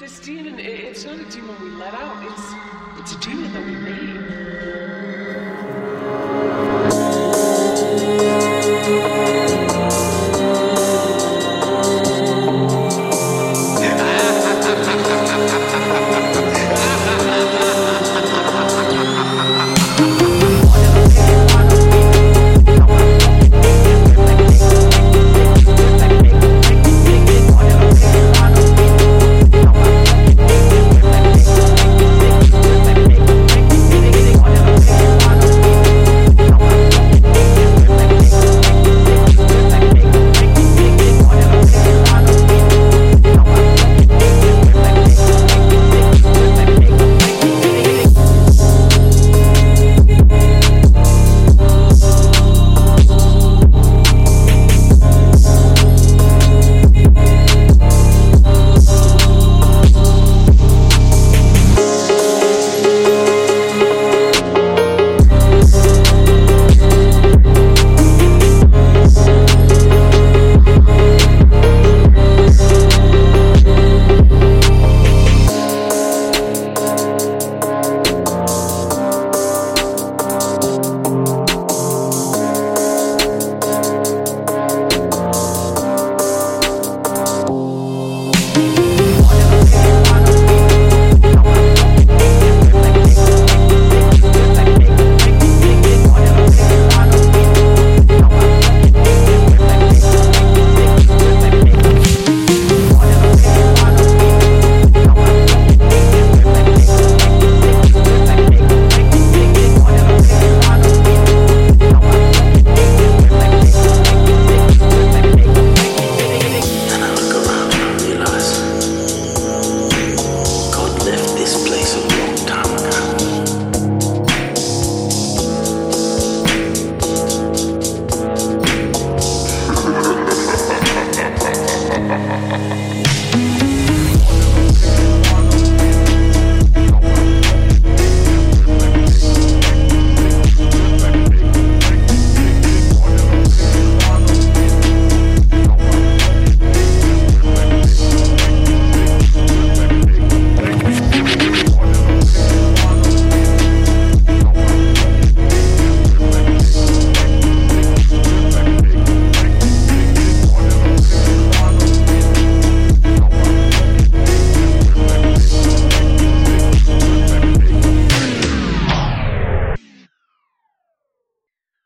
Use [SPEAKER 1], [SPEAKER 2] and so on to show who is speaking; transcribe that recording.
[SPEAKER 1] This demon—it's not a demon we let out. It's it's a demon that we made.